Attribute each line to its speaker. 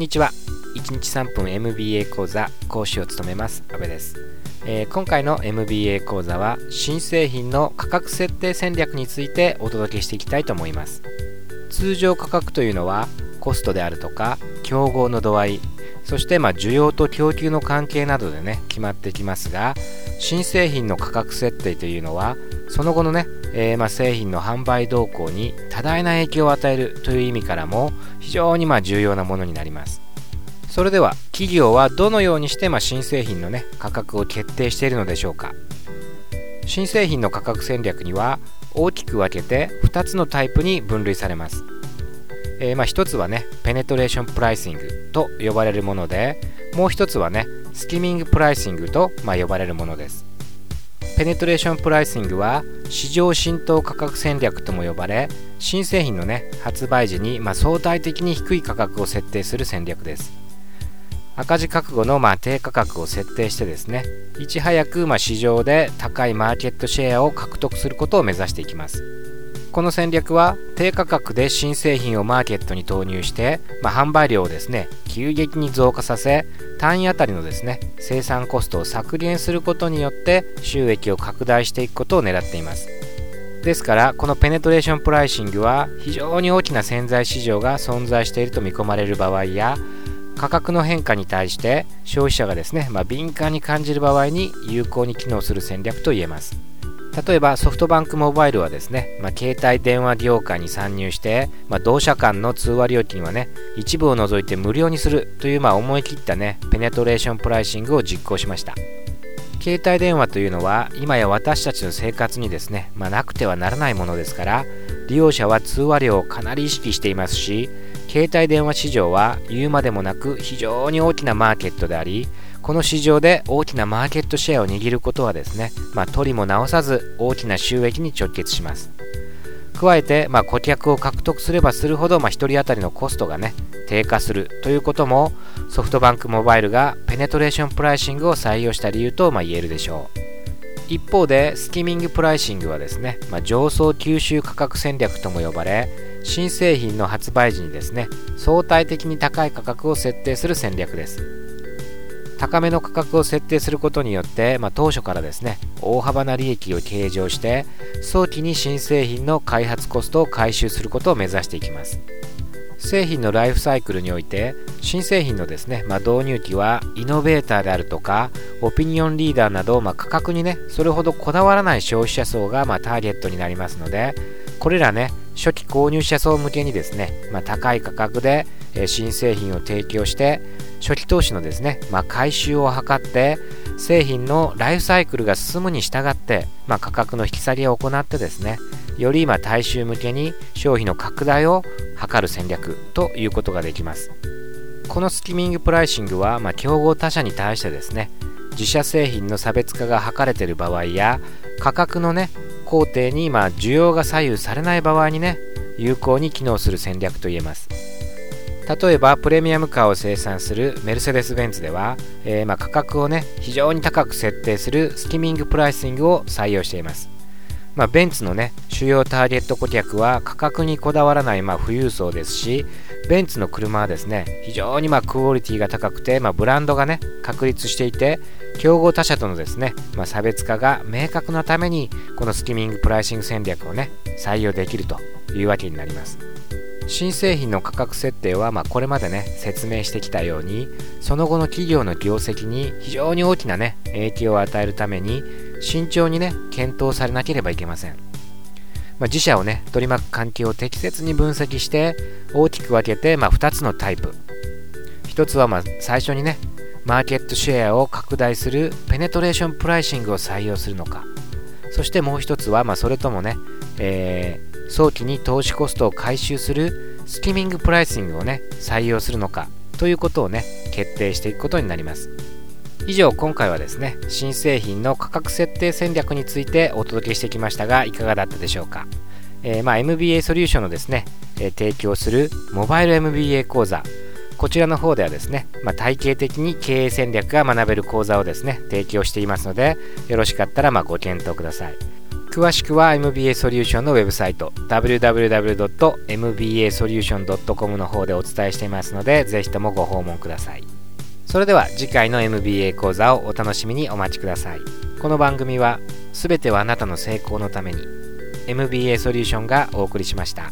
Speaker 1: にちは。1日3分 MBA 講座講師を務めます阿部です、えー、今回の MBA 講座は新製品の価格設定戦略についてお届けしていきたいと思います。通常価格というのはコストであるとか競合の度合いそしてま需要と供給の関係などでね決まってきますが新製品の価格設定というのはその後のね、えー、ま製品の販売動向に多大な影響を与えるという意味からも非常にま重要なものになります。それでは企業はどのようにしてま新製品のね価格を決定しているのでしょうか。新製品の価格戦略には大きく分けて2つのタイプに分類されます。えー、まあ、1つはねペネトレーションプライシングと呼ばれるものでもう1つはねスキミングプライシングと、まあ、呼ばれるものです。ペネトレーションプライシングは市場浸透価格戦略とも呼ばれ新製品のね発売時に、まあ、相対的に低い価格を設定する戦略です。赤字覚悟のま低価格を設定してですねいち早くま市場で高いマーケットシェアを獲得することを目指していきます。この戦略は低価格で新製品をマーケットに投入して、まあ、販売量をですね急激に増加させ単位あたりのですね生産コストを削減することによって収益を拡大していくことを狙っています。ですからこのペネトレーションプライシングは非常に大きな潜在市場が存在していると見込まれる場合や価格の変化に対して消費者がですね、まあ、敏感に感じる場合に有効に機能する戦略と言えます。例えばソフトバンクモバイルはですね、まあ、携帯電話業界に参入して、まあ、同社間の通話料金はね一部を除いて無料にするというまあ思い切ったねペネトレーションプライシングを実行しました。携帯電話というのは今や私たちの生活にですね、まあ、なくてはならないものですから利用者は通話料をかなり意識していますし携帯電話市場は言うまでもなく非常に大きなマーケットでありこの市場で大きなマーケットシェアを握ることはですね、まあ、取りも直さず大きな収益に直結します。加えて、まあ、顧客を獲得すればするほど、まあ、1人当たりのコストがね、低下するということも、ソフトバンクモバイルがペネトレーションプライシングを採用した理由と、まあ、言えるでしょう。一方で、スキミングプライシングはですね、まあ、上層吸収価格戦略とも呼ばれ、新製品の発売時にですね、相対的に高い価格を設定する戦略です。高めの価格を設定することによって、まあ、当初からですね大幅な利益を計上して早期に新製品の開発コストを回収することを目指していきます。製品のライフサイクルにおいて新製品のですね、まあ、導入期はイノベーターであるとかオピニオンリーダーなど、まあ、価格にねそれほどこだわらない消費者層が、まあ、ターゲットになりますのでこれらね初期購入者層向けにですね、ま、高い価格で、え新製品を提供して初期投資のですね、まあ、回収を図って製品のライフサイクルが進むに従って、まあ、価格の引き下げを行ってですねより今大衆向けに消費の拡大を図る戦略ということができます。このスキミングプライシングは、まあ、競合他社に対してですね自社製品の差別化が図れている場合や価格のね工程にま需要が左右されない場合にね有効に機能する戦略と言えます。例えばプレミアムカーを生産するメルセデス・ベンツでは、えー、ま価格をね非常に高く設定するスキミングプライシングを採用しています、まあ、ベンツのね主要ターゲット顧客は価格にこだわらないま富裕層ですしベンツの車はですね非常にまクオリティが高くて、まあ、ブランドがね確立していて競合他社とのですね、まあ、差別化が明確なためにこのスキミングプライシング戦略をね採用できるというわけになります。新製品の価格設定は、ま、これまでね説明してきたようにその後の企業の業績に非常に大きなね影響を与えるために慎重にね検討されなければいけません、まあ、自社をね取り巻く環境を適切に分析して大きく分けて、まあ、2つのタイプ。1つはま最初にねマーケットシェアを拡大するペネトレーションプライシングを採用するのか。そしてもう1つは、ま、それともね、えー早期に投資コストを回収するスキミングプライシングをね採用するのかということをね決定していくことになります。以上今回はですね新製品の価格設定戦略についてお届けしてきましたがいかがだったでしょうか、えー、まあ、MBA ソリューションのですね、え、提供するモバイル MBA 講座。こちらの方ではですね、まあ、体系的に経営戦略が学べる講座をですね提供していますのでよろしかったらまご検討ください。詳しくは MBA ソリューションのウェブサイト www.mbasolution.com の方でお伝えしていますのでぜひともご訪問ください。それでは次回の MBA 講座をお楽しみにお待ちくださいこの番組は全てはあなたの成功のために MBA ソリューションがお送りしました。